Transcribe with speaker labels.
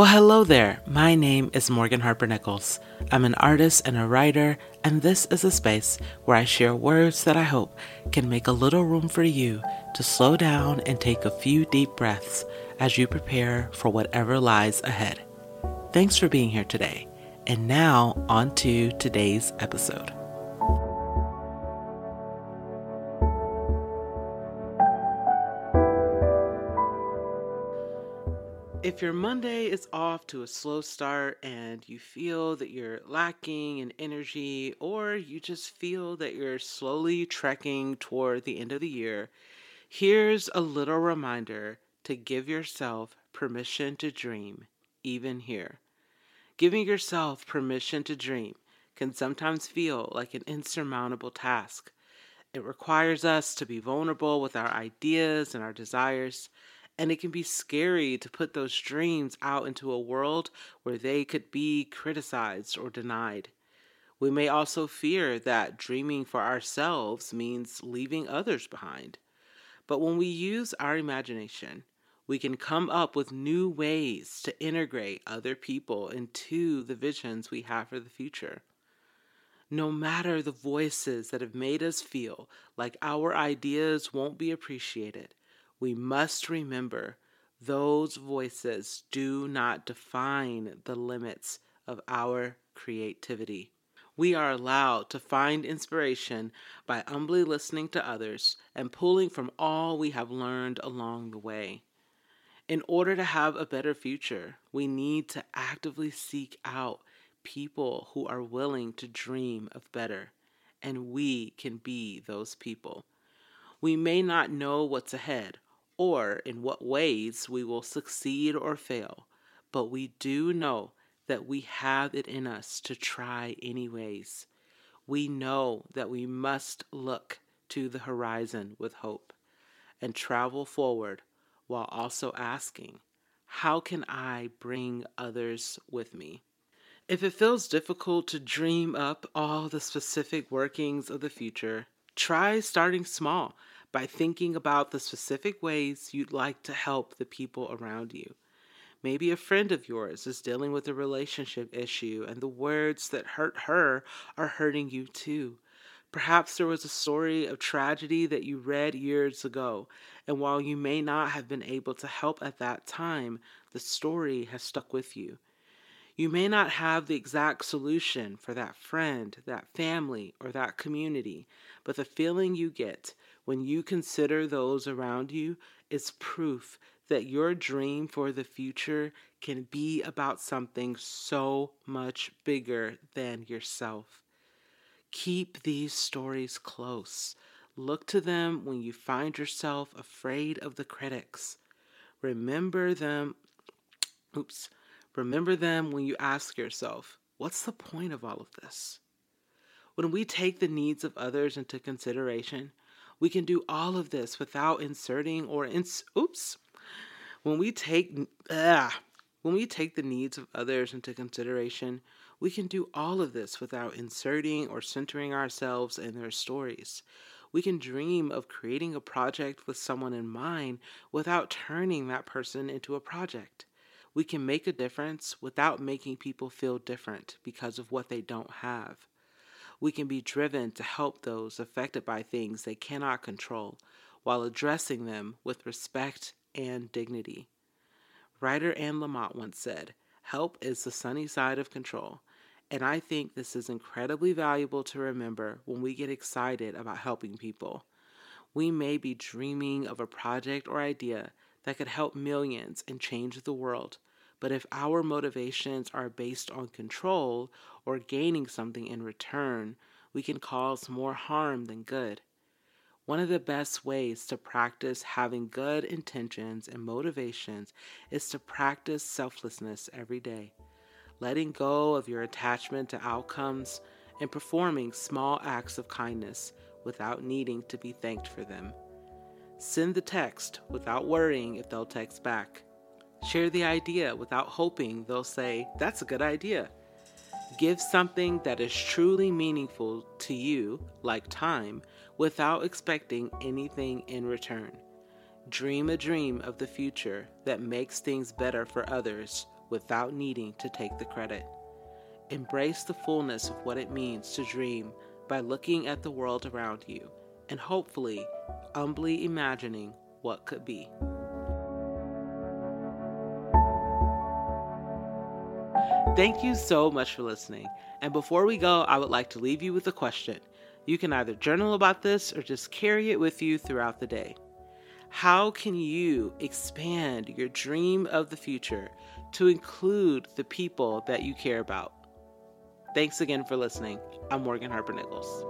Speaker 1: Well, hello there. My name is Morgan Harper Nichols. I'm an artist and a writer, and this is a space where I share words that I hope can make a little room for you to slow down and take a few deep breaths as you prepare for whatever lies ahead. Thanks for being here today. And now, on to today's episode. If your Monday is off to a slow start and you feel that you're lacking in energy, or you just feel that you're slowly trekking toward the end of the year, here's a little reminder to give yourself permission to dream, even here. Giving yourself permission to dream can sometimes feel like an insurmountable task. It requires us to be vulnerable with our ideas and our desires and it can be scary to put those dreams out into a world where they could be criticized or denied. We may also fear that dreaming for ourselves means leaving others behind. But when we use our imagination, we can come up with new ways to integrate other people into the visions we have for the future. No matter the voices that have made us feel like our ideas won't be appreciated, we must remember those voices do not define the limits of our creativity. We are allowed to find inspiration by humbly listening to others and pulling from all we have learned along the way. In order to have a better future, we need to actively seek out people who are willing to dream of better, and we can be those people. We may not know what's ahead or in what ways we will succeed or fail, but we do know that we have it in us to try anyways. We know that we must look to the horizon with hope and travel forward while also asking, How can I bring others with me? If it feels difficult to dream up all the specific workings of the future, try starting small by thinking about the specific ways you'd like to help the people around you. Maybe a friend of yours is dealing with a relationship issue and the words that hurt her are hurting you too. Perhaps there was a story of tragedy that you read years ago, and while you may not have been able to help at that time, the story has stuck with you. You may not have the exact solution for that friend, that family, or that community, but the feeling you get when you consider those around you it's proof that your dream for the future can be about something so much bigger than yourself. Keep these stories close. Look to them when you find yourself afraid of the critics. Remember them. Oops. Remember them when you ask yourself, what's the point of all of this? When we take the needs of others into consideration, we can do all of this without inserting or ins- oops. When we take ah, when we take the needs of others into consideration, we can do all of this without inserting or centering ourselves in their stories. We can dream of creating a project with someone in mind without turning that person into a project. We can make a difference without making people feel different because of what they don't have we can be driven to help those affected by things they cannot control while addressing them with respect and dignity. Writer Anne Lamott once said, Help is the sunny side of control. And I think this is incredibly valuable to remember when we get excited about helping people. We may be dreaming of a project or idea that could help millions and change the world. But if our motivations are based on control or gaining something in return, we can cause more harm than good. One of the best ways to practice having good intentions and motivations is to practice selflessness every day, letting go of your attachment to outcomes and performing small acts of kindness without needing to be thanked for them. Send the text without worrying if they'll text back. Share the idea without hoping they'll say, That's a good idea. Give something that is truly meaningful to you, like time, without expecting anything in return. Dream a dream of the future that makes things better for others without needing to take the credit. Embrace the fullness of what it means to dream by looking at the world around you and hopefully humbly imagining what could be. Thank you so much for listening. And before we go, I would like to leave you with a question. You can either journal about this or just carry it with you throughout the day. How can you expand your dream of the future to include the people that you care about? Thanks again for listening. I'm Morgan Harper Nichols.